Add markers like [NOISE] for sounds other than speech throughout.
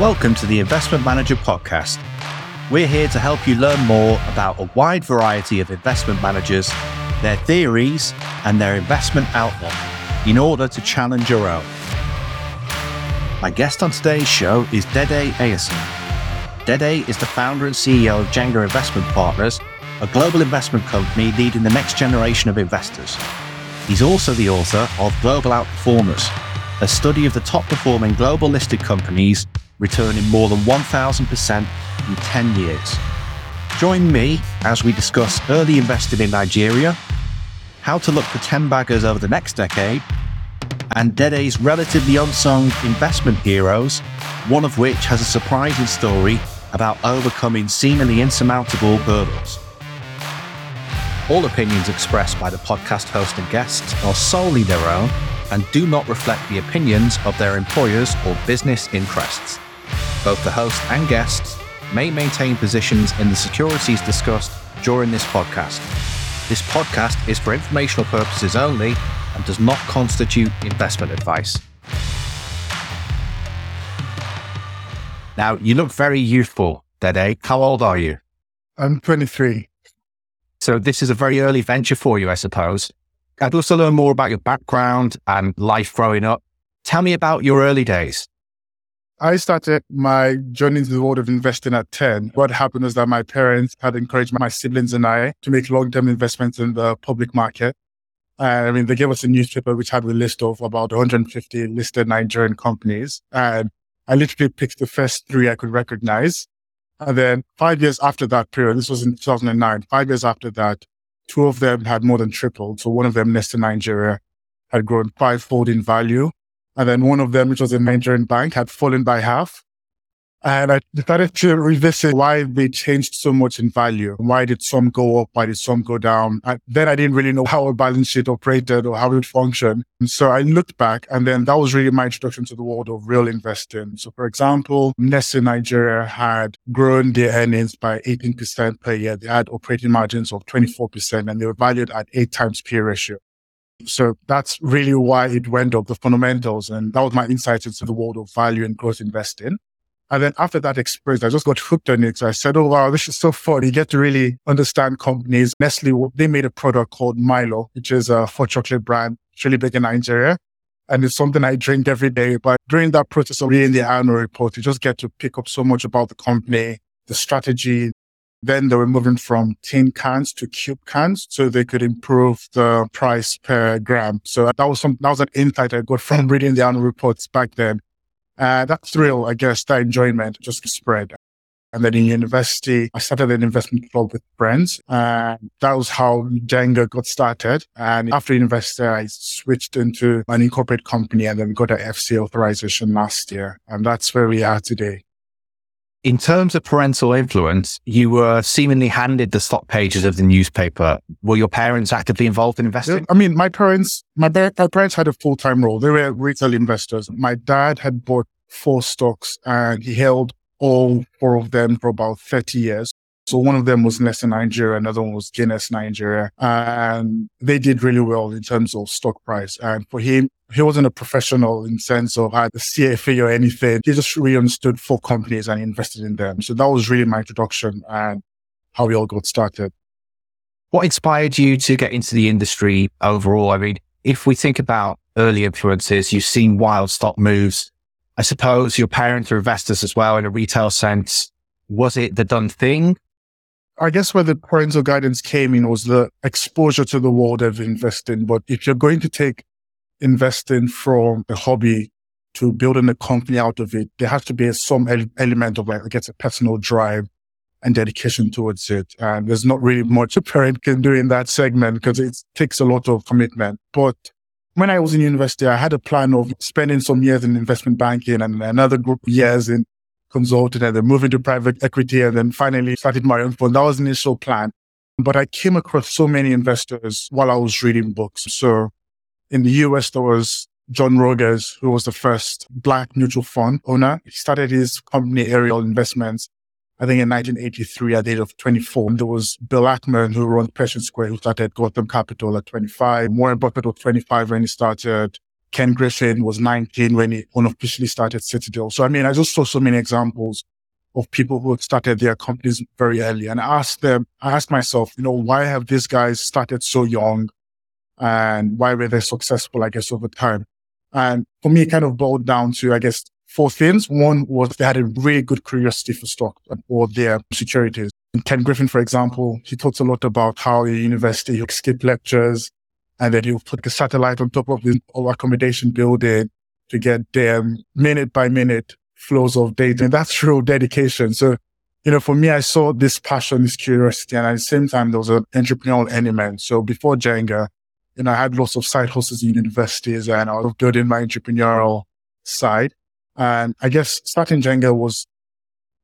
Welcome to the Investment Manager Podcast. We're here to help you learn more about a wide variety of investment managers, their theories, and their investment outlook in order to challenge your own. My guest on today's show is Dede Eyesan. Dede is the founder and CEO of Jenga Investment Partners, a global investment company leading the next generation of investors. He's also the author of Global Outperformers, a study of the top performing global listed companies returning more than 1,000% in 10 years. Join me as we discuss early investing in Nigeria, how to look for 10 baggers over the next decade, and Dede's relatively unsung investment heroes, one of which has a surprising story about overcoming seemingly insurmountable hurdles. All opinions expressed by the podcast host and guests are solely their own and do not reflect the opinions of their employers or business interests. Both the host and guests may maintain positions in the securities discussed during this podcast. This podcast is for informational purposes only and does not constitute investment advice. Now, you look very youthful, Dede. How old are you? I'm 23. So, this is a very early venture for you, I suppose. I'd also learn more about your background and life growing up. Tell me about your early days. I started my journey into the world of investing at 10. What happened was that my parents had encouraged my siblings and I to make long term investments in the public market. And I mean, they gave us a newspaper which had a list of about 150 listed Nigerian companies. And I literally picked the first three I could recognize. And then five years after that period, this was in 2009, five years after that, two of them had more than tripled. So one of them, Nestle Nigeria, had grown fivefold in value. And then one of them, which was a Nigerian bank, had fallen by half. And I decided to revisit why they changed so much in value. Why did some go up? Why did some go down? And then I didn't really know how a balance sheet operated or how it functioned. And so I looked back and then that was really my introduction to the world of real investing. So for example, Nestle Nigeria had grown their earnings by 18% per year. They had operating margins of 24% and they were valued at eight times P ratio. So that's really why it went up, the fundamentals. And that was my insight into the world of value and growth investing. And then after that experience, I just got hooked on it. So I said, Oh, wow, this is so fun. You get to really understand companies. Nestle, they made a product called Milo, which is a hot chocolate brand, it's really big in Nigeria. And it's something I drink every day. But during that process of reading the annual report, you just get to pick up so much about the company, the strategy, then they were moving from tin cans to cube cans so they could improve the price per gram. So that was some, that was an insight I got [LAUGHS] from reading the annual reports back then. Uh, that thrill, I guess, that enjoyment just spread. And then in university, I started an investment club with friends. And that was how Jenga got started. And after university, I switched into an incorporated company and then got an FC authorization last year. And that's where we are today in terms of parental influence, you were seemingly handed the stock pages of the newspaper. Were your parents actively involved in investing? I mean, my parents, my, my parents had a full time role. They were retail investors. My dad had bought four stocks and he held all four of them for about 30 years. So one of them was Nestle Nigeria, another one was Guinness Nigeria, and they did really well in terms of stock price. And for him, he wasn't a professional in sense of had the CFA or anything. He just really understood four companies and invested in them. So that was really my introduction and how we all got started. What inspired you to get into the industry overall? I mean, if we think about early influences, you've seen wild stock moves. I suppose your parents are investors as well in a retail sense. Was it the done thing I guess where the parental guidance came in was the exposure to the world of investing. But if you're going to take investing from a hobby to building a company out of it, there has to be some element of like, I guess, a personal drive and dedication towards it. And there's not really much a parent can do in that segment because it takes a lot of commitment. But when I was in university, I had a plan of spending some years in investment banking and another group of years in consulting and then moving to private equity and then finally started my own fund. That was the initial plan. But I came across so many investors while I was reading books. So in the US, there was John Rogers, who was the first black mutual fund owner. He started his company Ariel Investments, I think in 1983 at the age of 24. There was Bill Ackman, who runs Pershing Square, who started Gotham Capital at 25. Warren Buffett was 25 when he started Ken Griffin was 19 when he unofficially started Citadel. So, I mean, I just saw so many examples of people who had started their companies very early. And I asked them, I asked myself, you know, why have these guys started so young and why were they successful, I guess, over time? And for me, it kind of boiled down to, I guess, four things. One was they had a really good curiosity for stock or their securities. Ken Griffin, for example, he talks a lot about how at university he skip lectures and then he'll put a satellite on top of the accommodation building to get them um, minute by minute flows of data. And that's real dedication. So, you know, for me, I saw this passion, this curiosity, and at the same time, there was an entrepreneurial element. So before Jenga, you know, I had lots of side hustles in universities and I was building my entrepreneurial side. And I guess starting Jenga was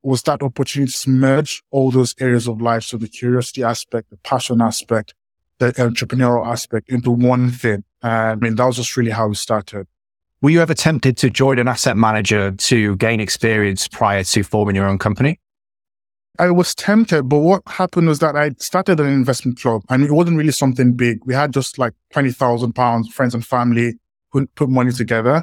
was that opportunity to merge all those areas of life. So the curiosity aspect, the passion aspect, the entrepreneurial aspect into one thing. And I mean, that was just really how we started. Were you ever tempted to join an asset manager to gain experience prior to forming your own company? I was tempted, but what happened was that I started an investment club and it wasn't really something big. We had just like 20,000 pounds, friends and family who put money together.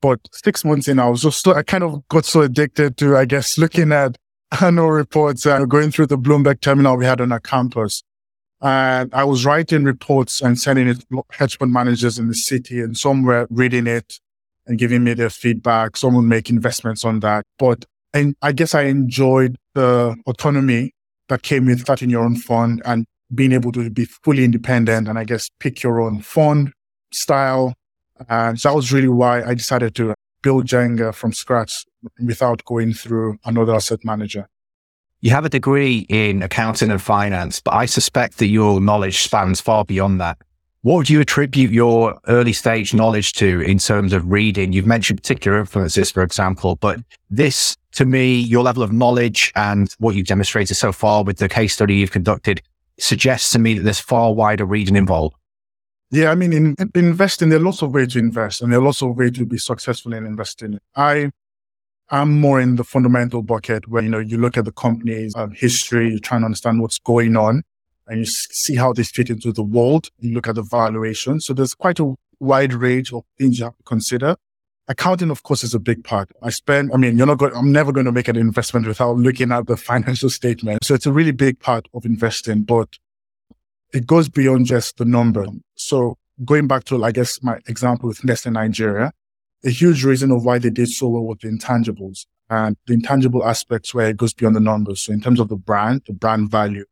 But six months in, I was just, I kind of got so addicted to, I guess, looking at [LAUGHS] annual reports and going through the Bloomberg terminal we had on our campus. And I was writing reports and sending it to hedge fund managers in the city and some were reading it and giving me their feedback. Some would make investments on that. But I, I guess I enjoyed the autonomy that came with starting your own fund and being able to be fully independent and I guess pick your own fund style, and that was really why I decided to build Jenga from scratch without going through another asset manager. You have a degree in accounting and finance, but I suspect that your knowledge spans far beyond that. What would you attribute your early stage knowledge to in terms of reading? You've mentioned particular influences, for example, but this to me, your level of knowledge and what you've demonstrated so far with the case study you've conducted suggests to me that there's far wider reading involved. Yeah, I mean, in, in, investing, there are lots of ways to invest and there are lots of ways to be successful in investing. I am more in the fundamental bucket where, you know, you look at the company's um, history, you try and understand what's going on and you see how they fit into the world. You look at the valuation. So there's quite a wide range of things you have to consider. Accounting, of course, is a big part. I spend, I mean, you're not going, I'm never going to make an investment without looking at the [LAUGHS] financial statement. So it's a really big part of investing, but it goes beyond just the number. So going back to, I guess, my example with Nestle Nigeria, a huge reason of why they did so well with the intangibles and the intangible aspects where it goes beyond the numbers. So in terms of the brand, the brand value,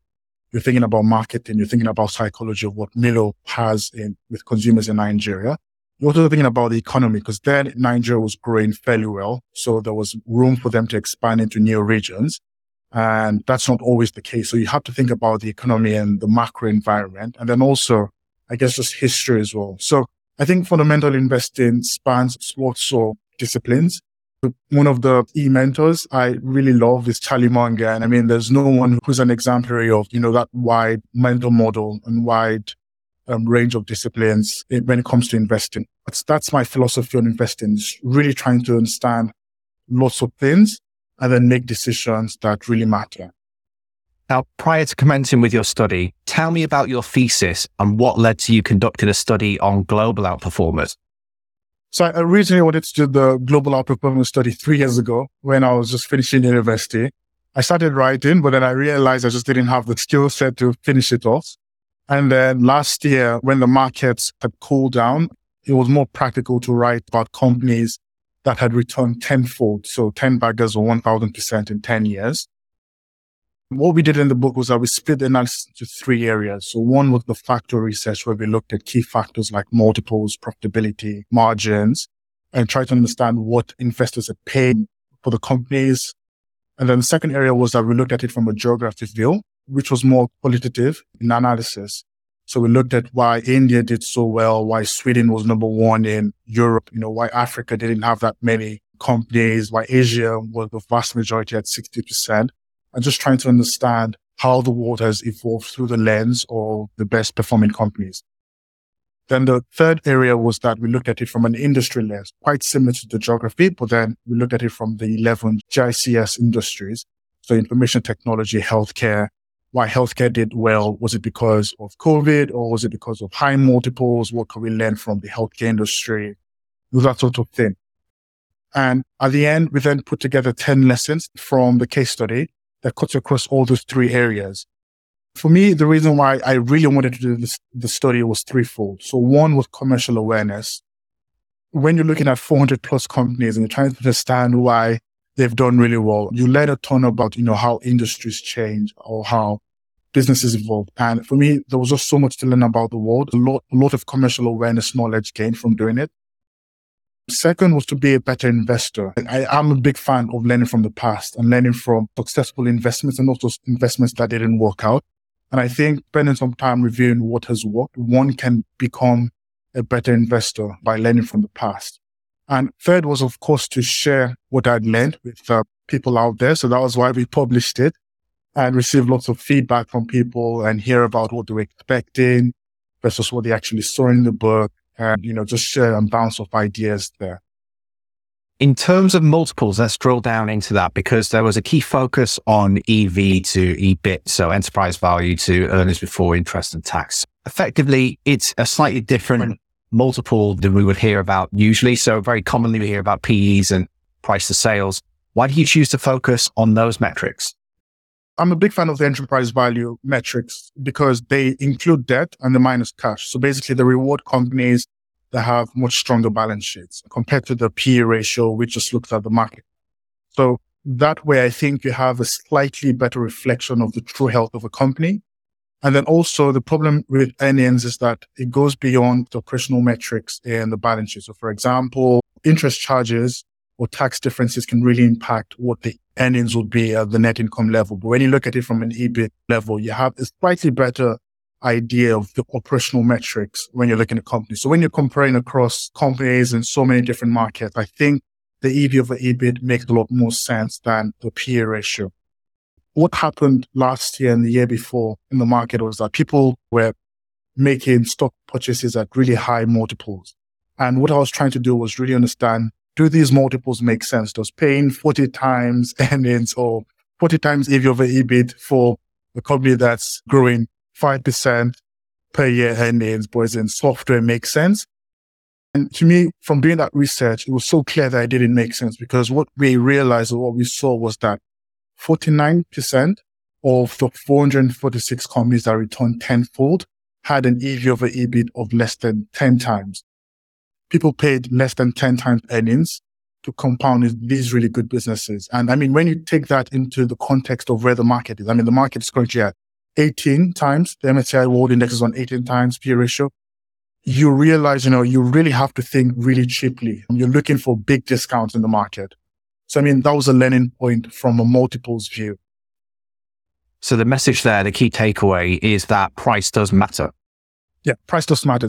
you're thinking about marketing, you're thinking about psychology of what Milo has in with consumers in Nigeria. You're also thinking about the economy because then Nigeria was growing fairly well. So there was room for them to expand into new regions. And that's not always the case. So you have to think about the economy and the macro environment. And then also, I guess, just history as well. So I think fundamental investing spans lots of disciplines. One of the e-mentors I really love is Charlie Munger. And I mean, there's no one who's an exemplary of, you know, that wide mental model and wide um, range of disciplines when it comes to investing. That's, that's my philosophy on investing is really trying to understand lots of things and then make decisions that really matter. Now, prior to commencing with your study, tell me about your thesis and what led to you conducting a study on global outperformers. So I originally wanted to do the global outperformance study three years ago when I was just finishing university. I started writing, but then I realized I just didn't have the skill set to finish it off. And then last year, when the markets had cooled down, it was more practical to write about companies that had returned tenfold. So 10 baggers or 1000% in 10 years. What we did in the book was that we split the analysis into three areas. So one was the factor research where we looked at key factors like multiples, profitability, margins, and tried to understand what investors had paid for the companies. And then the second area was that we looked at it from a geographic view, which was more qualitative in analysis. So we looked at why India did so well, why Sweden was number one in Europe, you know, why Africa didn't have that many companies, why Asia was the vast majority at 60%, and just trying to understand how the world has evolved through the lens of the best performing companies. Then the third area was that we looked at it from an industry lens, quite similar to the geography, but then we looked at it from the 11 GICS industries. So information technology, healthcare, why healthcare did well. Was it because of COVID or was it because of high multiples? What can we learn from the healthcare industry? that sort of thing. And at the end, we then put together 10 lessons from the case study that cuts across all those three areas. For me, the reason why I really wanted to do this, the study was threefold. So one was commercial awareness. When you're looking at 400 plus companies and you're trying to understand why they've done really well, you learn a ton about, you know, how industries change or how businesses evolve. And for me, there was just so much to learn about the world, a lot, a lot of commercial awareness knowledge gained from doing it. Second was to be a better investor. I am a big fan of learning from the past and learning from successful investments and also investments that didn't work out. And I think spending some time reviewing what has worked, one can become a better investor by learning from the past. And third was, of course, to share what I'd learned with uh, people out there. So that was why we published it and received lots of feedback from people and hear about what they were expecting versus what they actually saw in the book you know, just share and bounce off ideas there. In terms of multiples, let's drill down into that because there was a key focus on EV to EBIT, so enterprise value to earnings before interest and tax. Effectively, it's a slightly different multiple than we would hear about usually. So very commonly we hear about PEs and price to sales. Why do you choose to focus on those metrics? I'm a big fan of the enterprise value metrics because they include debt and the minus cash. So basically the reward companies that have much stronger balance sheets compared to the PE ratio, which just looks at the market. So that way, I think you have a slightly better reflection of the true health of a company. And then also the problem with earnings is that it goes beyond the operational metrics in the balance sheet. So for example, interest charges or tax differences can really impact what the earnings would be at the net income level. But when you look at it from an EBIT level, you have a slightly better idea of the operational metrics when you're looking at companies. So when you're comparing across companies in so many different markets, I think the EV over EBIT makes a lot more sense than the PE ratio. What happened last year and the year before in the market was that people were making stock purchases at really high multiples. And what I was trying to do was really understand, do these multiples make sense? Does paying 40 times [LAUGHS] earnings or 40 times EV over EBIT for a company that's growing 5% per year earnings, boys in software makes sense. And to me, from doing that research, it was so clear that it didn't make sense because what we realized or what we saw was that 49% of the 446 companies that returned tenfold had an EV over EBIT of less than 10 times. People paid less than 10 times earnings to compound these really good businesses. And I mean, when you take that into the context of where the market is, I mean, the market is currently at 18 times. The MSCI World Index is on 18 times P ratio. You realize, you know, you really have to think really cheaply. You're looking for big discounts in the market. So, I mean, that was a learning point from a multiples view. So the message there, the key takeaway is that price does matter. Yeah, price does matter.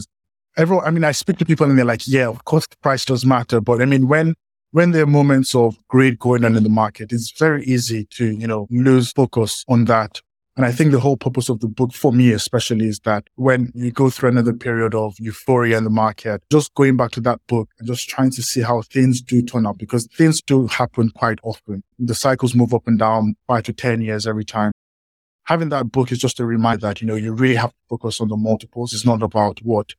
Everyone, I mean, I speak to people and they're like, yeah, of course, price does matter. But I mean, when, when there are moments of greed going on in the market, it's very easy to, you know, lose focus on that and I think the whole purpose of the book for me, especially is that when you go through another period of euphoria in the market, just going back to that book and just trying to see how things do turn out because things do happen quite often. The cycles move up and down five to 10 years every time. Having that book is just a reminder that, you know, you really have to focus on the multiples. It's not about what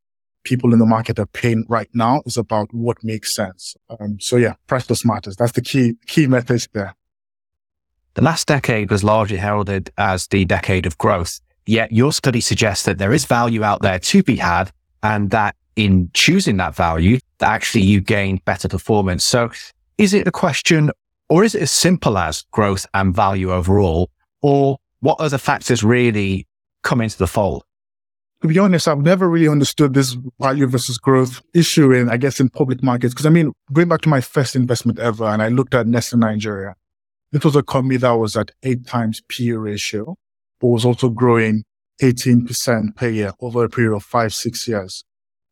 people in the market are paying right now. is about what makes sense. Um, so yeah, priceless matters. That's the key, key message there. The last decade was largely heralded as the decade of growth. Yet your study suggests that there is value out there to be had and that in choosing that value, that actually you gain better performance. So is it a question or is it as simple as growth and value overall? Or what other factors really come into the fold? To be honest, I've never really understood this value versus growth issue in, I guess, in public markets. Because I mean, going back to my first investment ever, and I looked at Nestle Nigeria, it was a company that was at eight times P ratio, but was also growing 18% per year over a period of five, six years.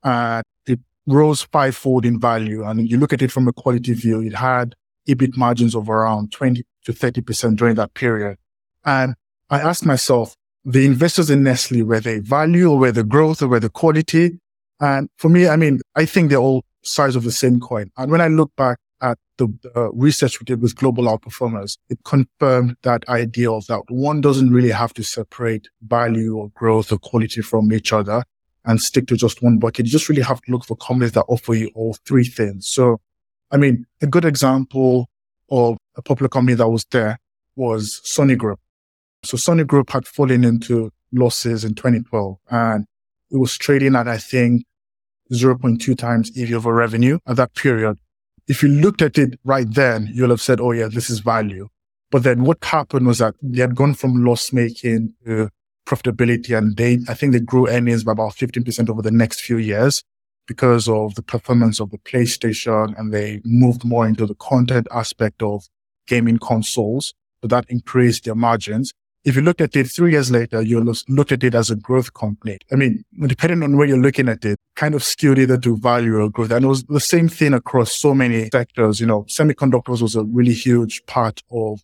And it rose fivefold in value. And you look at it from a quality view, it had EBIT margins of around 20 to 30% during that period. And I asked myself, the investors in Nestle, were they value or were they growth or were they quality? And for me, I mean, I think they're all sides of the same coin. And when I look back at the uh, research we did with global outperformers, it confirmed that idea of that one doesn't really have to separate value or growth or quality from each other. and stick to just one bucket. You just really have to look for companies that offer you all three things. So, I mean, a good example of a popular company that was there was Sony Group. So Sony Group had fallen into losses in 2012 and it was trading at, I think, 0.2 times EV over revenue at that period. If you looked at it right then, you'll have said, Oh yeah, this is value. But then what happened was that they had gone from loss making to profitability and they, I think they grew earnings by about 15% over the next few years because of the performance of the PlayStation and they moved more into the content aspect of gaming consoles. So that increased their margins. If you look at it three years later, you'll look at it as a growth company. I mean, depending on where you're looking at it, kind of skewed either to value or growth. And it was the same thing across so many sectors. You know, semiconductors was a really huge part of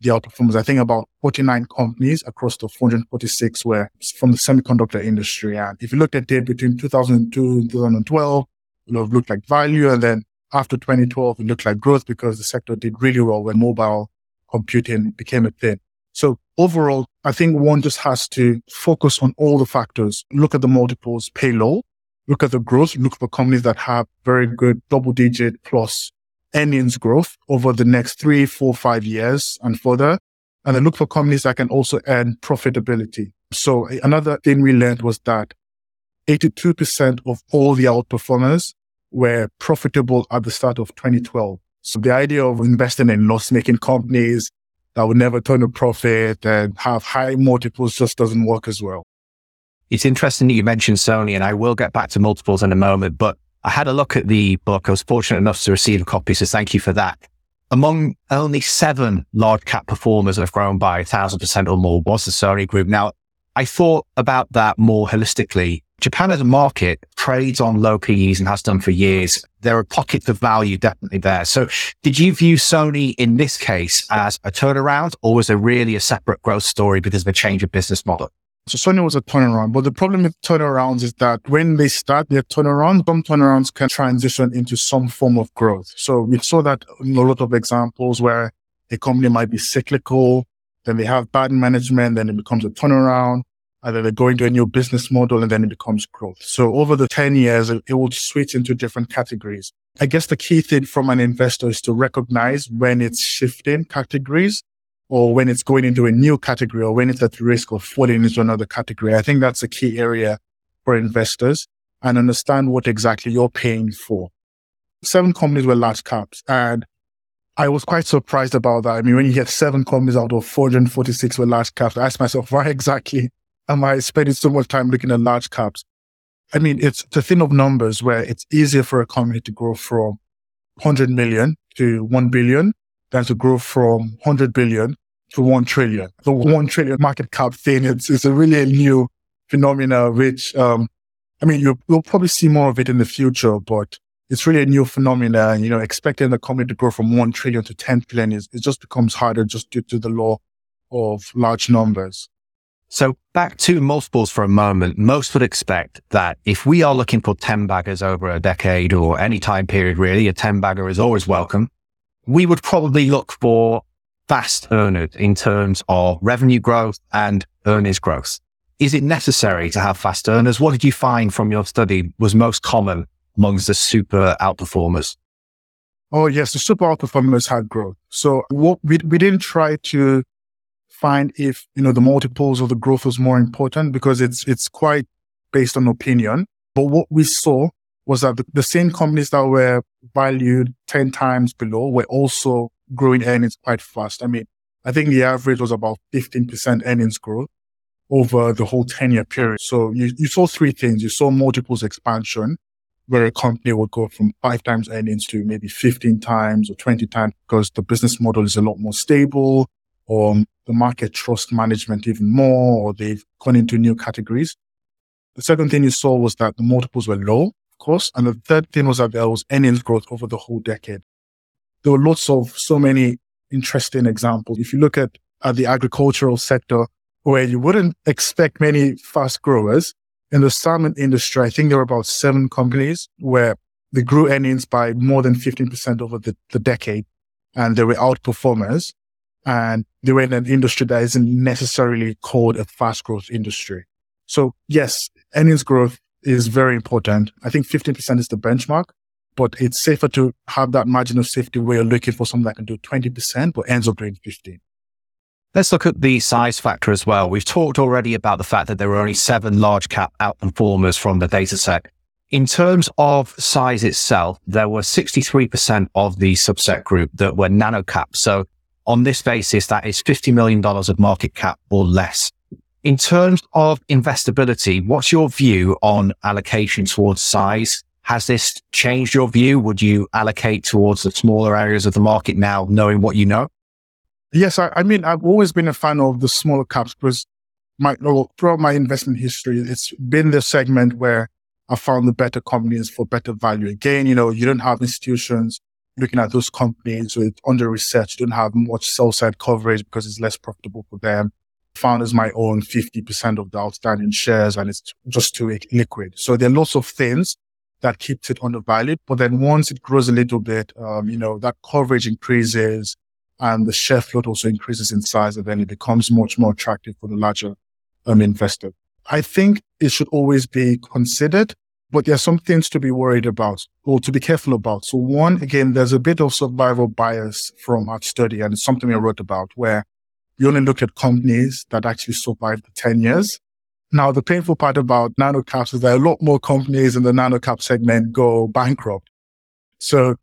the outperformance. I think about 49 companies across the 446 were from the semiconductor industry. And if you looked at it between 2002 and 2012, it looked like value. And then after 2012, it looked like growth because the sector did really well when mobile computing became a thing. So overall, I think one just has to focus on all the factors, look at the multiples, pay low, look at the growth, look for companies that have very good double digit plus earnings growth over the next three, four, five years and further. And then look for companies that can also earn profitability. So another thing we learned was that 82% of all the outperformers were profitable at the start of 2012. So the idea of investing in loss making companies that would never turn a profit and have high multiples just doesn't work as well. It's interesting that you mentioned Sony and I will get back to multiples in a moment, but I had a look at the book. I was fortunate enough to receive a copy, so thank you for that. Among only seven large cap performers that have grown by a thousand percent or more was the Sony Group. Now, I thought about that more holistically. Japan as a market trades on low PEs and has done for years. There are pockets of value definitely there. So did you view Sony in this case as a turnaround or was it really a separate growth story because of a change of business model? So Sony was a turnaround, but the problem with turnarounds is that when they start their turnaround, some turnarounds can transition into some form of growth. So we saw that in a lot of examples where a company might be cyclical, then they have bad management, then it becomes a turnaround, and then they go into a new business model and then it becomes growth. So over the 10 years, it, it will switch into different categories. I guess the key thing from an investor is to recognize when it's shifting categories or when it's going into a new category or when it's at risk of falling into another category. I think that's a key area for investors and understand what exactly you're paying for. Seven companies were large caps and I was quite surprised about that. I mean, when you get seven companies out of 446 were large caps, I asked myself, [LAUGHS] why exactly am I spending so much time looking at large caps? I mean, it's a thing of numbers where it's easier for a company to grow from 100 million to 1 billion than to grow from 100 billion to 1 trillion. The 1 trillion market cap thing, it's, it's a really new phenomena, which, um, I mean, you, will probably see more of it in the future, but it's really a new phenomena. And, you know, expecting the company to grow from 1 trillion to 10 trillion is, it just becomes harder just due to the law of large numbers. So back to multiples for a moment. Most would expect that if we are looking for 10 baggers over a decade or any time period, really, a 10 bagger is always welcome. We would probably look for fast earners in terms of revenue growth and earnings growth. Is it necessary to have fast earners? What did you find from your study was most common amongst the super outperformers? Oh, yes, the super outperformers had growth. So what we, we didn't try to find if, you know, the multiples or the growth was more important because it's, it's quite based on opinion. But what we saw was that the, the same companies that were valued 10 times below were also growing earnings quite fast. I mean, I think the average was about 15% earnings growth over the whole 10 year period. So you, you saw three things. You saw multiples expansion where a company would go from five times earnings to maybe 15 times or 20 times because the business model is a lot more stable or the market trust management even more or they've gone into new categories. The second thing you saw was that the multiples were low, of course. And the third thing was that there was earnings growth over the whole decade there were lots of so many interesting examples. If you look at, at the agricultural sector, where you wouldn't expect many fast growers in the salmon industry, I think there were about seven companies where they grew earnings by more than 15% over the, the decade and they were outperformers and they were in an industry that isn't necessarily called a fast growth industry. So yes, earnings growth is very important. I think 15% is the benchmark, but it's safer to have that margin of safety where you're looking for something that can do 20%, but ends up doing 15. Let's look at the size factor as well. We've talked already about the fact that there were only seven large cap outperformers from the data set. In terms of size itself, there were 63% of the subset group that were nano cap. So on this basis, that is $50 million of market cap or less. In terms of investability, what's your view on allocation towards size? Has this changed your view? Would you allocate towards the smaller areas of the market now, knowing what you know? Yes, I, I mean, I've always been a fan of the smaller caps because my, throughout my investment history, it's been the segment where I found the better companies for better value. Again, you know, you don't have institutions looking at those companies with under research. Don't have much sell side coverage because it's less profitable for them. Founders might own 50% of the outstanding shares and it's just too liquid. So there are lots of things that keeps it undervalued. But then once it grows a little bit, um, you know, that coverage increases and the share float also increases in size and then it becomes much more attractive for the larger um, investor. I think it should always be considered, but there are some things to be worried about or to be careful about. So one, again, there's a bit of survival bias from our study and it's something I wrote about where you only look at companies that actually survived the 10 years. Now, the painful part about nanocaps is that a lot more companies in the nano cap segment go bankrupt. So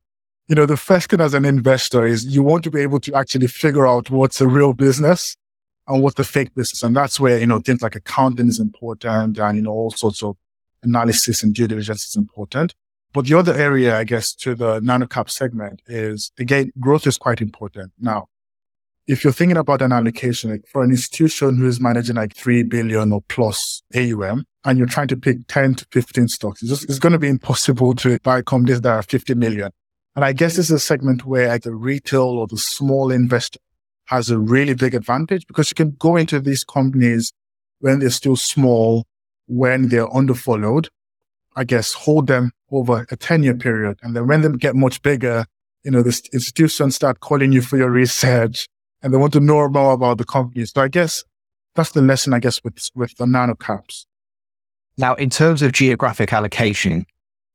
you know, the first thing as an investor is you want to be able to actually figure out what's a real business and what's the fake business. And that's where, you know, things like accounting is important and, you know, all sorts of analysis and due diligence is important. But the other area, I guess, to the nano cap segment is again, growth is quite important. Now, if you're thinking about an allocation like for an institution who is managing like 3 billion or plus AUM, and you're trying to pick 10 to 15 stocks, it's, just, it's going to be impossible to buy companies that are 50 million. And I guess this is a segment where like, the retail or the small investor has a really big advantage because you can go into these companies when they're still small, when they're underfollowed, I guess hold them over a 10 year period. And then when they get much bigger, you know, the institutions start calling you for your research and they want to know more about the company. So I guess that's the lesson, I guess, with, with the nano caps. Now, in terms of geographic allocation,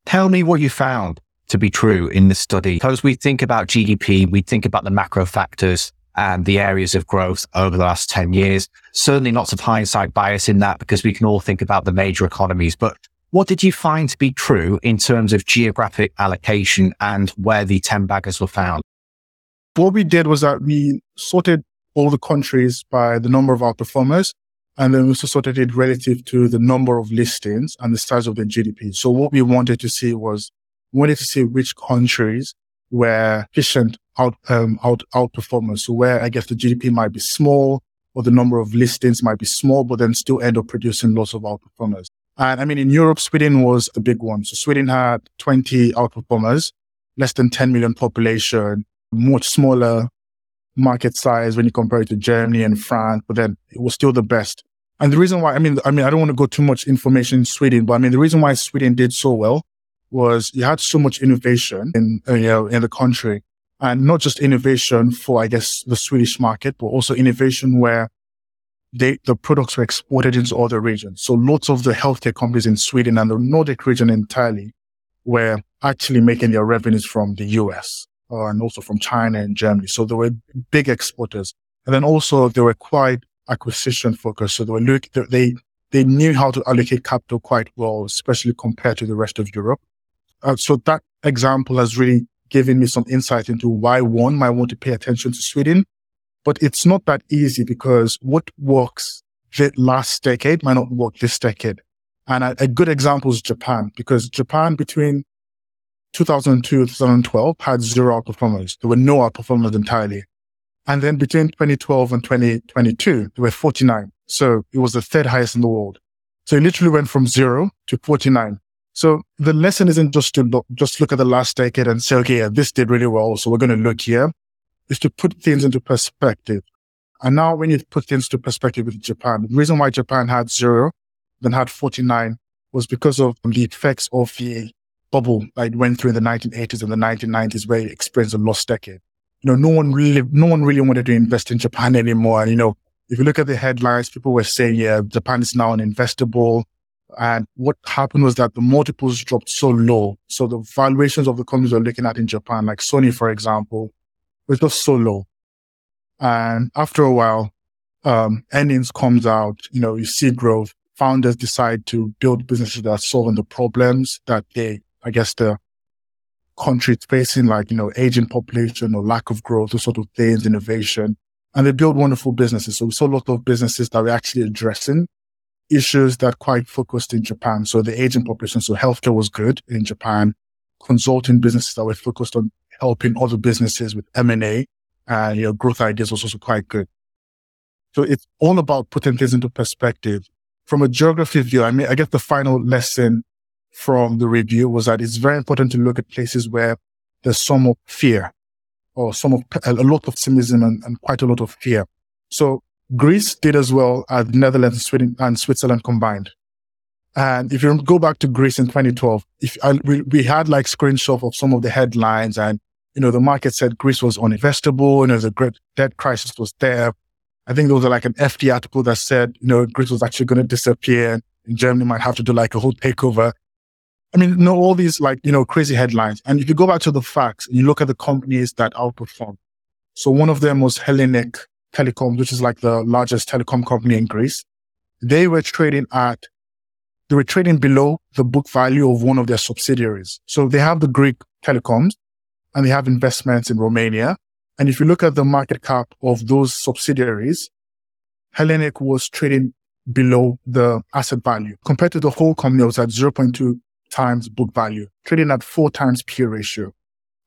tell me what you found to be true in this study. Because we think about GDP, we think about the macro factors and the areas of growth over the last 10 years. Certainly lots of hindsight bias in that because we can all think about the major economies. But what did you find to be true in terms of geographic allocation and where the 10 baggers were found? What we did was that we sorted all the countries by the number of outperformers. And then we also sorted it relative to the number of listings and the size of the GDP. So what we wanted to see was we wanted to see which countries were efficient out, um, out, outperformers. Where I guess the GDP might be small or the number of listings might be small, but then still end up producing lots of outperformers. And I mean, in Europe, Sweden was the big one. So Sweden had 20 outperformers, less than 10 million population, much smaller market size when you compare it to Germany and France, but then it was still the best. And the reason why, I mean, I mean, I don't want to go too much information in Sweden, but I mean, the reason why Sweden did so well was you had so much innovation in, uh, you know, in the country and not just innovation for, I guess, the Swedish market, but also innovation where they, the products were exported into other regions. So lots of the healthcare companies in Sweden and the Nordic region entirely were actually making their revenues from the US uh, and also from China and Germany. So they were big exporters. And then also they were quite acquisition focused. So they were look, they, they knew how to allocate capital quite well, especially compared to the rest of Europe. Uh, so that example has really given me some insight into why one might want to pay attention to Sweden. But it's not that easy because what works the last decade might not work this decade. And a, a good example is Japan, because Japan between 2002 2012 had zero outperformers. There were no outperformers entirely. And then between 2012 and 2022, there were 49. So it was the third highest in the world. So it literally went from zero to 49. So the lesson isn't just to look, just look at the last decade and say, okay, yeah, this did really well. So we're going to look here is to put things into perspective. And now when you put things into perspective with Japan, the reason why Japan had zero, then had 49 was because of the effects of the bubble that went through in the 1980s and the 1990s where it experienced a lost decade. You know, no one really, no one really wanted to invest in Japan anymore. And, you know, if you look at the headlines, people were saying, yeah, Japan is now uninvestable And what happened was that the multiples dropped so low. So the valuations of the companies we're looking at in Japan, like Sony, for example, was just so low. And after a while, um, earnings comes out, you know, you see growth. Founders decide to build businesses that are solving the problems that they, I guess, the country is facing, like, you know, aging population or lack of growth, those sort of things, innovation. And they build wonderful businesses. So we saw a lot of businesses that we're actually addressing issues that quite focused in Japan. So the aging population, so healthcare was good in Japan. Consulting businesses that were focused on helping other businesses with M&A and, you know, growth ideas was also quite good. So it's all about putting things into perspective. From a geography view, I mean, I guess the final lesson from the review was that it's very important to look at places where there's some of fear or some of a lot of pessimism and, and quite a lot of fear. So Greece did as well as Netherlands and Sweden and Switzerland combined. And if you go back to Greece in 2012, if I, we, we had like screenshots of some of the headlines and, you know, the market said Greece was uninvestable, you know, a great debt crisis was there. I think there was like an FT article that said, you know, Greece was actually going to disappear and Germany might have to do like a whole takeover. I mean, you know, all these like, you know, crazy headlines. And if you go back to the facts and you look at the companies that outperformed. So one of them was Hellenic Telecom, which is like the largest telecom company in Greece. They were trading at, they were trading below the book value of one of their subsidiaries. So they have the Greek telecoms and they have investments in Romania. And if you look at the market cap of those subsidiaries, Hellenic was trading below the asset value compared to the whole company it was at 0.2 times book value, trading at four times P ratio.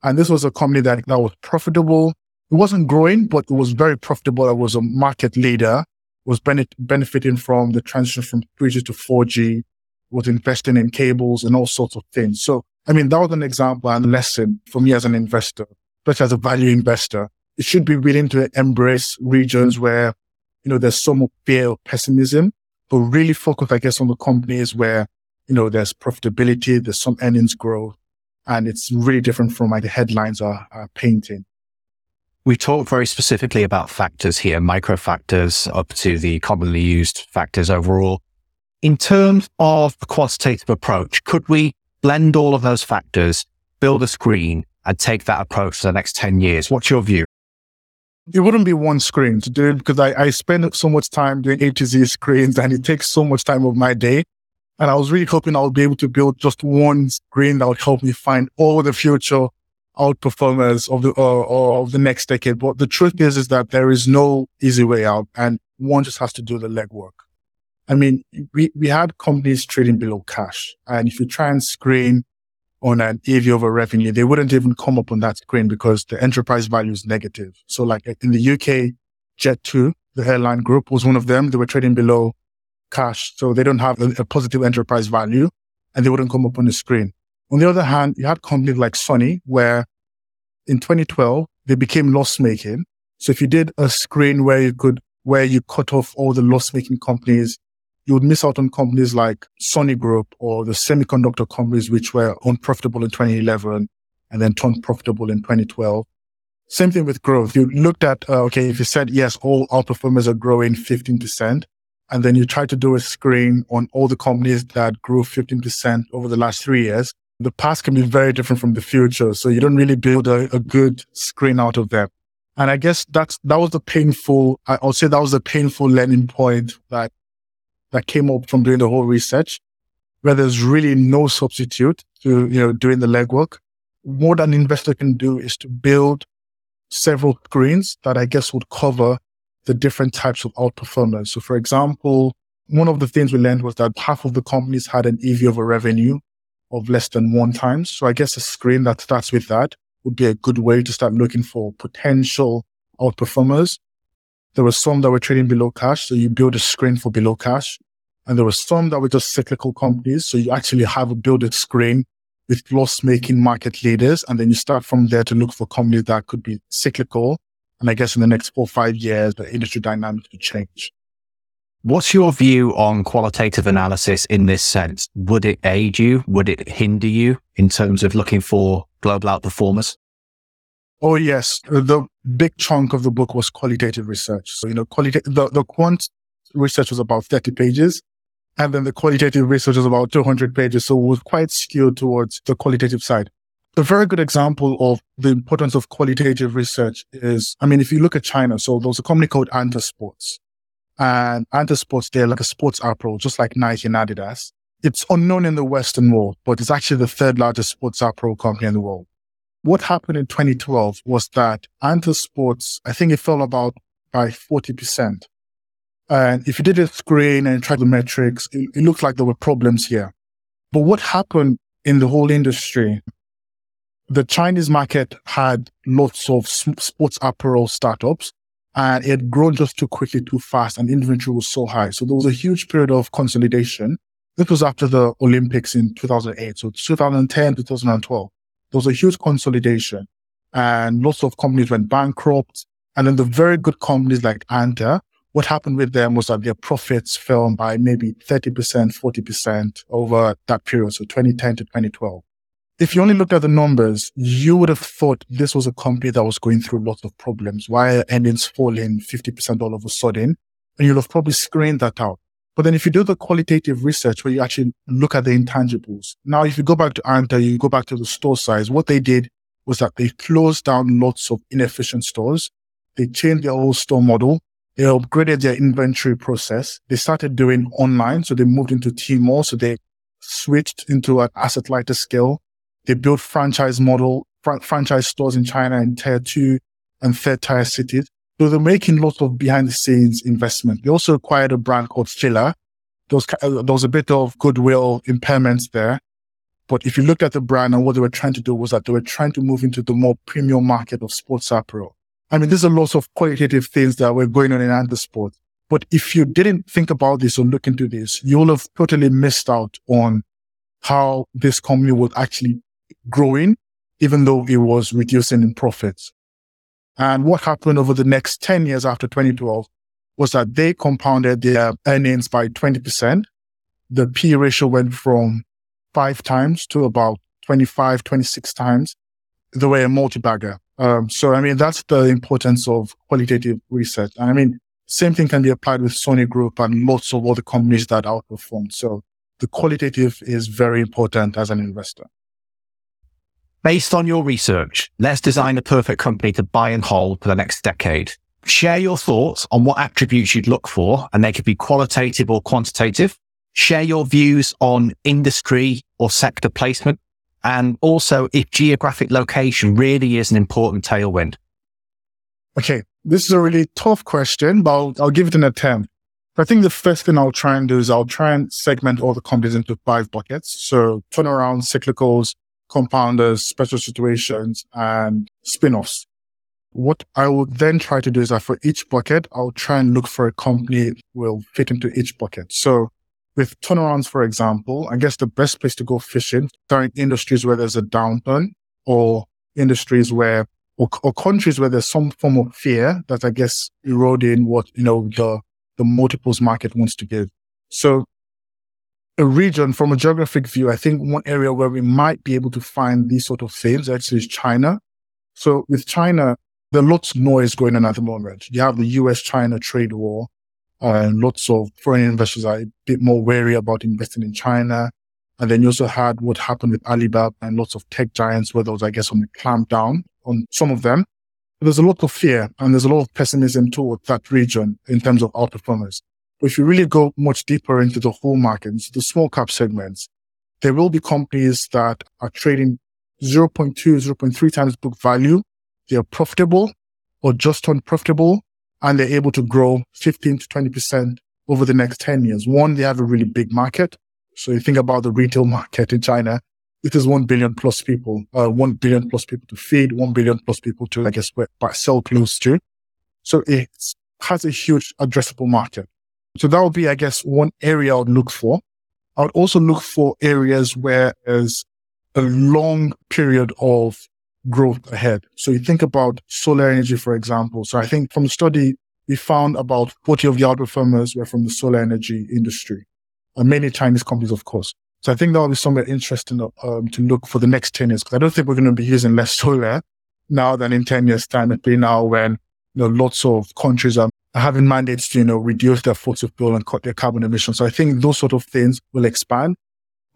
And this was a company that, that was profitable. It wasn't growing, but it was very profitable. It was a market leader, was benefiting from the transition from 3G to 4G, was investing in cables and all sorts of things. So, I mean, that was an example and lesson for me as an investor, especially as a value investor. It should be willing to embrace regions where, you know, there's some fear or pessimism, but really focus, I guess, on the companies where, you know, there's profitability, there's some earnings growth, and it's really different from like the headlines are, are painting. We talk very specifically about factors here, micro factors up to the commonly used factors overall. In terms of the quantitative approach, could we blend all of those factors, build a screen and take that approach for the next 10 years? What's your view? It wouldn't be one screen to do it because I, I spend so much time doing A to Z screens and it takes so much time of my day. And I was really hoping I would be able to build just one screen that would help me find all the future outperformers of the uh, of the next decade. But the truth is, is that there is no easy way out, and one just has to do the legwork. I mean, we we had companies trading below cash, and if you try and screen on an EV over revenue, they wouldn't even come up on that screen because the enterprise value is negative. So, like in the UK, Jet2, the airline group was one of them. They were trading below cash, so they don't have a, a positive enterprise value, and they wouldn't come up on the screen. On the other hand, you had companies like Sony, where in 2012, they became loss making. So if you did a screen where you could, where you cut off all the loss making companies, you would miss out on companies like Sony Group or the semiconductor companies, which were unprofitable in 2011 and then turned profitable in 2012. Same thing with growth. You looked at, uh, okay, if you said, yes, all outperformers are growing 15%, and then you try to do a screen on all the companies that grew 15% over the last three years, the past can be very different from the future. So you don't really build a, a good screen out of them. And I guess that's, that was the painful, I'll say that was the painful learning point that, that came up from doing the whole research where there's really no substitute to, you know, doing the legwork. What an investor can do is to build several screens that I guess would cover the different types of outperformance. So for example, one of the things we learned was that half of the companies had an EV over revenue of less than one times. So I guess a screen that starts with that would be a good way to start looking for potential outperformers. There were some that were trading below cash. So you build a screen for below cash. And there were some that were just cyclical companies. So you actually have a build screen with loss making market leaders. And then you start from there to look for companies that could be cyclical. And I guess in the next four five years, the industry dynamics could change. What's your view on qualitative analysis in this sense? Would it aid you? Would it hinder you in terms of looking for global outperformers? Oh, yes. The big chunk of the book was qualitative research. So, you know, qualitative, the, the quant research was about 30 pages And then the qualitative research was about 200 pages. So it was quite skewed towards the qualitative side. A very good example of the importance of qualitative research is, I mean, if you look at China, so there's a company called Anta Sports and Anta Sports, they're like a sports apparel, just like Nike and Adidas. It's unknown in the Western world, but it's actually the third largest sports apparel company in the world. What happened in 2012 was that Anta Sports, I think it fell about by 40%. And if you did a screen and tried the metrics, it, it looked like there were problems here. But what happened in the whole industry the Chinese market had lots of sports apparel startups and it had grown just too quickly, too fast, and inventory was so high. So there was a huge period of consolidation. This was after the Olympics in 2008. So 2010, 2012, there was a huge consolidation and lots of companies went bankrupt. And then the very good companies like Anta, what happened with them was that their profits fell by maybe 30%, 40% over that period. So 2010 to 2012 if you only looked at the numbers, you would have thought this was a company that was going through lots of problems. Why are earnings falling 50% all of a sudden? And you'll have probably screened that out. But then if you do the qualitative research where you actually look at the intangibles, now if you go back to Anta, you go back to the store size, what they did was that they closed down lots of inefficient stores. They changed their whole store model. They upgraded their inventory process. They started doing online. So they moved into Tmall. So they switched into an asset lighter scale they built franchise model, fr- franchise stores in China in tier two and third tier cities. So they're making lots of behind the scenes investment. They also acquired a brand called Fila. There was, uh, there was a bit of goodwill impairments there. But if you looked at the brand and what they were trying to do was that they were trying to move into the more premium market of sports apparel. I mean, there's a lot of qualitative things that were going on in Anta Sport. But if you didn't think about this or look into this, you'll have totally missed out on how this company would actually growing, even though it was reducing in profits. And what happened over the next 10 years after 2012 was that they compounded their earnings by 20%. The P ratio went from five times to about 25, 26 times. They were a multi-bagger. Um, so, I mean, that's the importance of qualitative research. And I mean, same thing can be applied with Sony Group and lots of other companies that outperformed. So the qualitative is very important as an investor. Based on your research, let's design a perfect company to buy and hold for the next decade. Share your thoughts on what attributes you'd look for, and they could be qualitative or quantitative. Share your views on industry or sector placement, and also if geographic location really is an important tailwind. Okay, this is a really tough question, but I'll, I'll give it an attempt. I think the first thing I'll try and do is I'll try and segment all the companies into five buckets. So turnaround, cyclicals, compounders, special situations, and spin-offs. What I will then try to do is that for each bucket, I'll try and look for a company will fit into each bucket. So with turnarounds, for example, I guess the best place to go fishing are in industries where there's a downturn or industries where or, or countries where there's some form of fear that I guess eroding what, you know, the, the multiples market wants to give. So a region from a geographic view, I think one area where we might be able to find these sort of things actually is China. So with China, there are lots of noise going on at the moment. You have the US China trade war and lots of foreign investors are a bit more wary about investing in China. And then you also had what happened with Alibaba and lots of tech giants where there was, I guess, on the clamp down on some of them. There's a lot of fear and there's a lot of pessimism toward that region in terms of outperformers. But if you really go much deeper into the whole market, into the small cap segments, there will be companies that are trading 0.2, 0.3 times book value. They are profitable or just unprofitable and they're able to grow 15 to 20% over the next 10 years. One, they have a really big market. So you think about the retail [LAUGHS] market in China, it is 1 billion plus people, uh, 1 billion plus people to feed, 1 billion plus people to, I guess, sell close to. So it has a huge addressable market. So that would be, I guess, one area I would look for. I would also look for areas where there's a long period of growth ahead. So you think about solar energy, for example. So I think from the study, we found about 40 of the outperformers were from the solar energy industry, and many Chinese companies, of course. So I think that would be somewhere interesting um, to look for the next 10 years, because I don't think we're going to be using less [LAUGHS] solar now than in 10 years time, especially now when you know, lots of countries are having mandates to, you know, reduce their fossil fuel and cut their carbon emissions. So I think those sort of things will expand.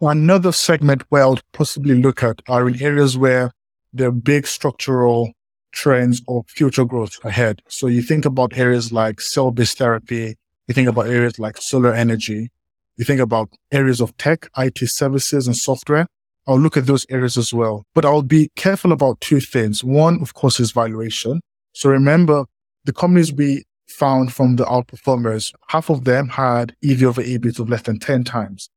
Another segment where I'll possibly look at are in areas where there are big structural trends of future growth ahead. So you think about areas like cell-based therapy, you think about areas like solar energy, you think about areas of tech, IT services and software. I'll look at those areas as well. But I'll be careful about two things. One, of course, is valuation. So remember the companies we found from the outperformers, half of them had EV over EBIT of less than 10 times.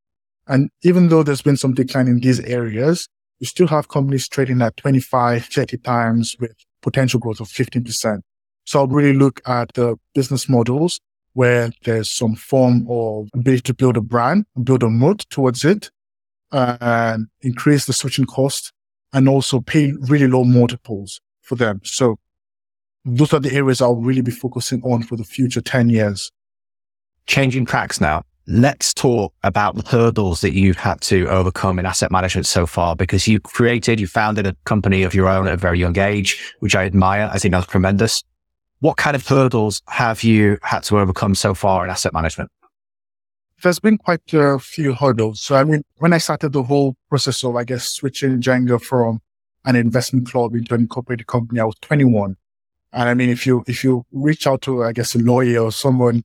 And even though there's been some decline in these areas, you still have companies trading at 25, 30 times with potential growth of 15%. So I'll really look at the business models where there's some form of ability to build a brand, build a moat towards it, and increase the switching cost and also pay really low multiples for them. So those are the areas I'll really be focusing on for the future 10 years. Changing tracks now. Let's talk about the hurdles that you've had to overcome in asset management so far, because you created, you founded a company of your own at a very young age, which I admire. I think that's tremendous. What kind of hurdles have you had to overcome so far in asset management? There's been quite a few hurdles. So, I mean, when I started the whole process of, I guess, switching Jenga from an investment club into an incorporated company, I was 21. And I mean, if you, if you reach out to, I guess, a lawyer or someone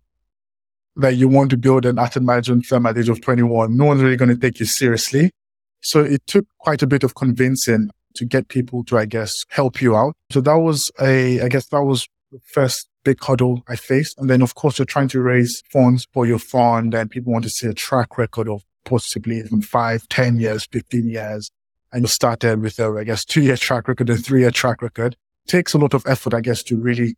that you want to build an asset management firm at the age of 21, no one's really going to take you seriously. So it took quite a bit of convincing to get people to, I guess, help you out. So that was a, I guess that was the first big hurdle I faced. And then, of course, you're trying to raise funds for your fund and people want to see a track record of possibly even five, 10 years, 15 years. And you started with a, I guess, two year track record and three year track record. Takes a lot of effort, I guess, to really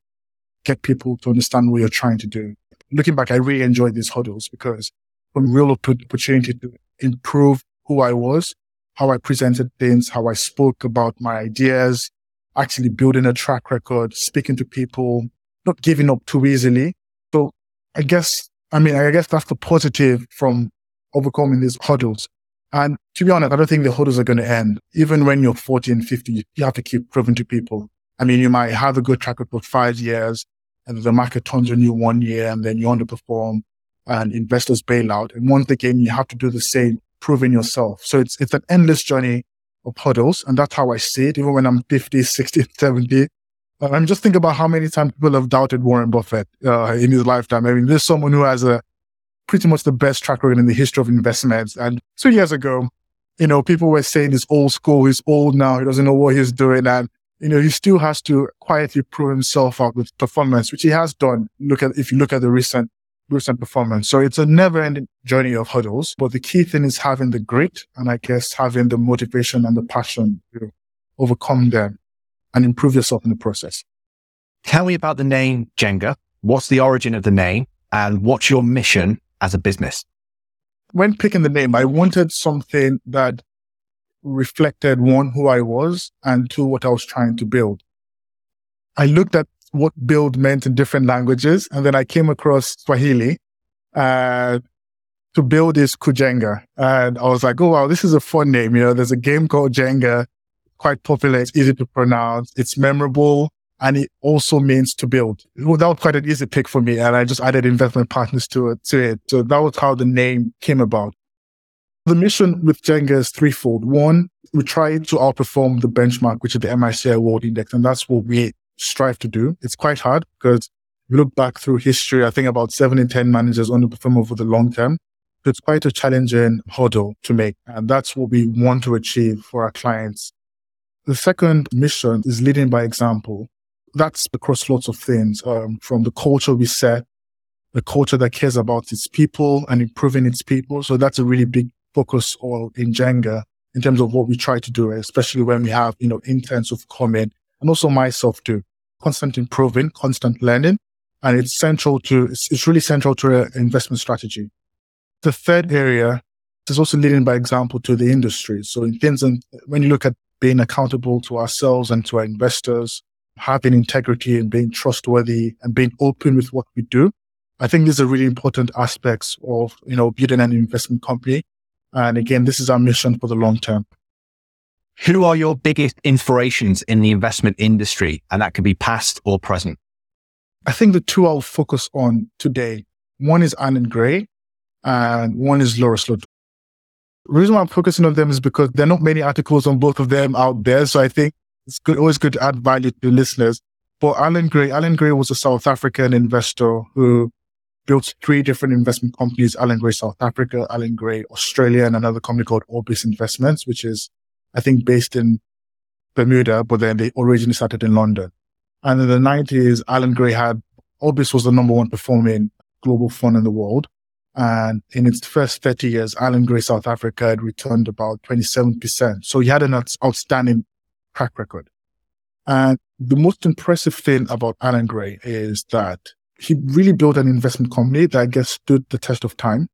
get people to understand what you're trying to do. Looking back, I really enjoyed these hurdles because from real opportunity to improve who I was, how I presented things, how I spoke about my ideas, actually building a track record, speaking to people, not giving up too easily. So I guess, I mean, I guess that's the positive from overcoming these hurdles. And to be honest, I don't think the hurdles are going to end. Even when you're 40 and 50, you have to keep proving to people. I mean, you might have a good track record for five years and the market turns on you one year and then you underperform and investors bail out. And once again, you have to do the same, proving yourself. So it's, it's an endless journey of hurdles. And that's how I see it. Even when I'm 50, 60, [LAUGHS] 70, uh, I'm just thinking about how many times people have doubted Warren Buffett uh, in his lifetime. I mean, there's someone who has a pretty much the best track record in the history of investments. And two years ago, you know, people were saying he's old school, he's old now, he doesn't know what he's doing. And, you know, he still has to quietly prove himself out with performance, which he has done. Look at, if you look at the recent recent performance. So it's a never ending journey of hurdles, but the key thing is having the grit and I guess having the motivation and the passion to overcome them and improve yourself in the process. Tell me about the name Jenga. What's the origin of the name and what's your mission as a business? When picking the name, I wanted something that reflected one, who I was and two, what I was trying to build. I looked at what build meant in different languages. And then I came across Swahili. Uh, to build is Kujenga. And I was like, oh, wow, this is a fun name. You know, there's a game called Jenga, quite popular. It's easy to pronounce. It's memorable. And it also means to build. Well, that was quite an easy pick for me. And I just added investment partners to it, to it. So that was how the name came about. The mission with Jenga is threefold. One, we try to outperform the benchmark, which is the MSCI World Index. And that's what we strive to do. It's quite hard because if you look back through history, I think about seven in 10 managers underperform over the long term. So it's quite a challenging hurdle to make. And that's what we want to achieve for our clients. The second mission is leading by example. That's across lots of things, um, from the culture we set, the culture that cares about its people and improving its people. So that's a really big focus all in Jenga in terms of what we try to do, especially when we have, you know, interns of comment and also myself too. Constant improving, constant learning. And it's central to, it's, it's really central to investment strategy. The third area is also leading by example to the industry. So in things, and when you look at being accountable to ourselves and to our investors, having integrity and being trustworthy and being open with what we do, I think these are really important aspects of, you know, building an investment company. And again, this is our mission for the long term. Who are your biggest inspirations in the investment industry? And that could be past or present. I think the two I'll focus on today, one is Allan Gray and one is Laura Sloate. The reason why I'm focusing on them is because there are not many articles on both of them out there. So I think it's good, always good to add value to listeners. But Allan Gray, Allan Gray was a South African investor who built three different investment companies, Allan Gray South Africa, Allan Gray Australia, and another company called Orbis Investments, which is, I think, based in Bermuda, but then they originally started in London. And in the 90s, Allan Gray had, Orbis was the number one performing global fund in the world. And in its first 30 years, Allan Gray South Africa had returned about 27%. So he had an outstanding track record. And the most impressive thing about Allan Gray is that he really built an investment company that I guess stood the test of time.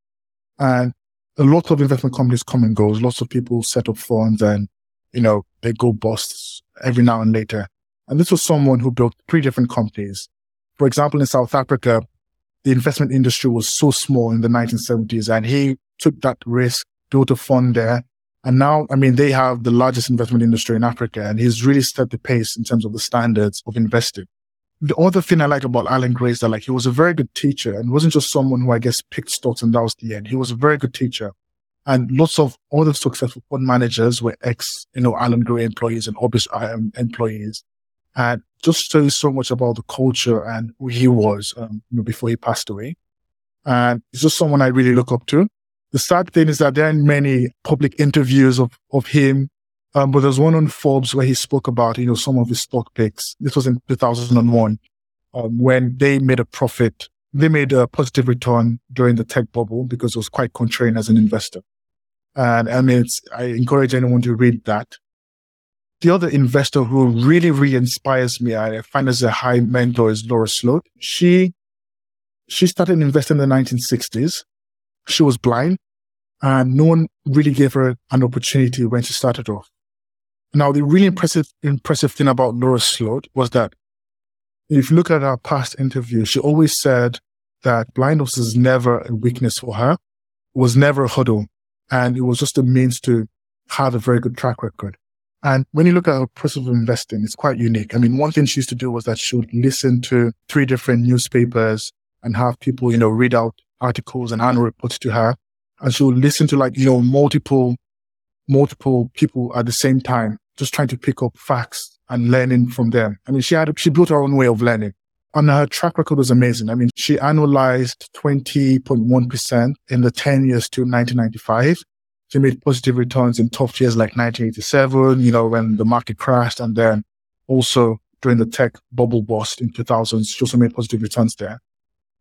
And a lot of investment companies come and goes. Lots of people set up funds and, you know, they go busts every now and later. And this was someone who built three different companies. For example, in South Africa, the investment industry was so small in the 1970s and he took that risk, built a fund there. And now, I mean, they have the largest investment industry in Africa and he's really set the pace in terms of the standards of investing. The other thing I like about Allan Gray is that like he was a very good teacher and wasn't just someone who I guess picked stocks and that was the end. He was a very good teacher. And lots of other successful fund managers were ex, you know, Allan Gray employees and Orbis um, employees and just shows so much about the culture and who he was um, you know, before he passed away. And he's just someone I really look up to. The sad thing is that there are many public interviews of, of him. Um, but there's one on Forbes where he spoke about, you know, some of his stock picks. This was in 2001, um, when they made a profit. They made a positive return during the tech bubble because it was quite contrarian as an investor. And I mean, I encourage anyone to read that the other investor who really, really inspires me, I find as a high mentor is Laura Sloate. She, she started investing in the 1960s. She was blind and no one really gave her an opportunity when she started off. Now, the really impressive, impressive thing about Laura Sloate was that if you look at our past interviews, she always said that blindness is never a weakness for her, was never a hurdle, and it was just a means to have a very good track record. And when you look at her process of investing, it's quite unique. I mean, one thing she used to do was that she would listen to three different newspapers and have people, you know, read out articles and annual reports to her. And she would listen to like, you know, multiple, multiple people at the same time, just trying to pick up facts and learning from them. I mean, she had, she built her own way of learning. And her track record was amazing. I mean, she annualized 20.1% in the 10 years to 1995. She made positive returns in tough years like 1987, you know, when the market crashed. And then also during the tech bubble bust in 2000, she also made positive returns there.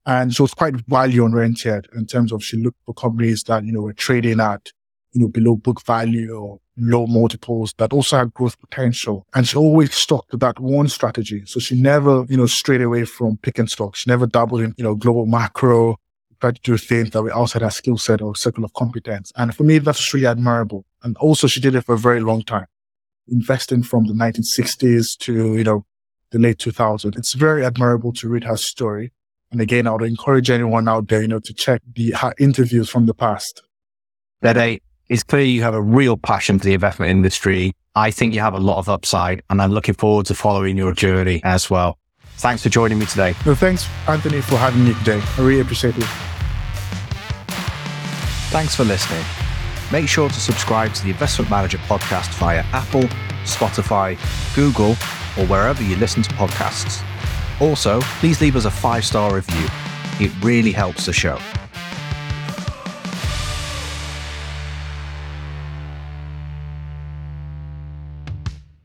And she was quite value oriented in terms of she looked for companies that, you know, were trading at, you know, below book value or low multiples that also had growth potential. And she always stuck to that one strategy. So she never, you know, strayed away from picking stocks. She never dabbled in, you know, global macro tried to do things that were outside her skill set or circle of competence. And for me, that's really admirable. And also she did it for a very long time, investing from the 1960s to, you know, the late 2000s. It's very admirable to read her story. And again, I would encourage anyone out there, you know, to check the her interviews from the past. That it's clear you have a real passion for the investment industry. I think you have a lot of upside and I'm looking forward to following your journey as well. Thanks for joining me today. No, thanks, Anthony, for having me today. I really appreciate it. Thanks for listening. Make sure to subscribe to the Investment Manager podcast via Apple, Spotify, Google, or wherever you listen to podcasts. Also, please leave us a five star review. It really helps the show.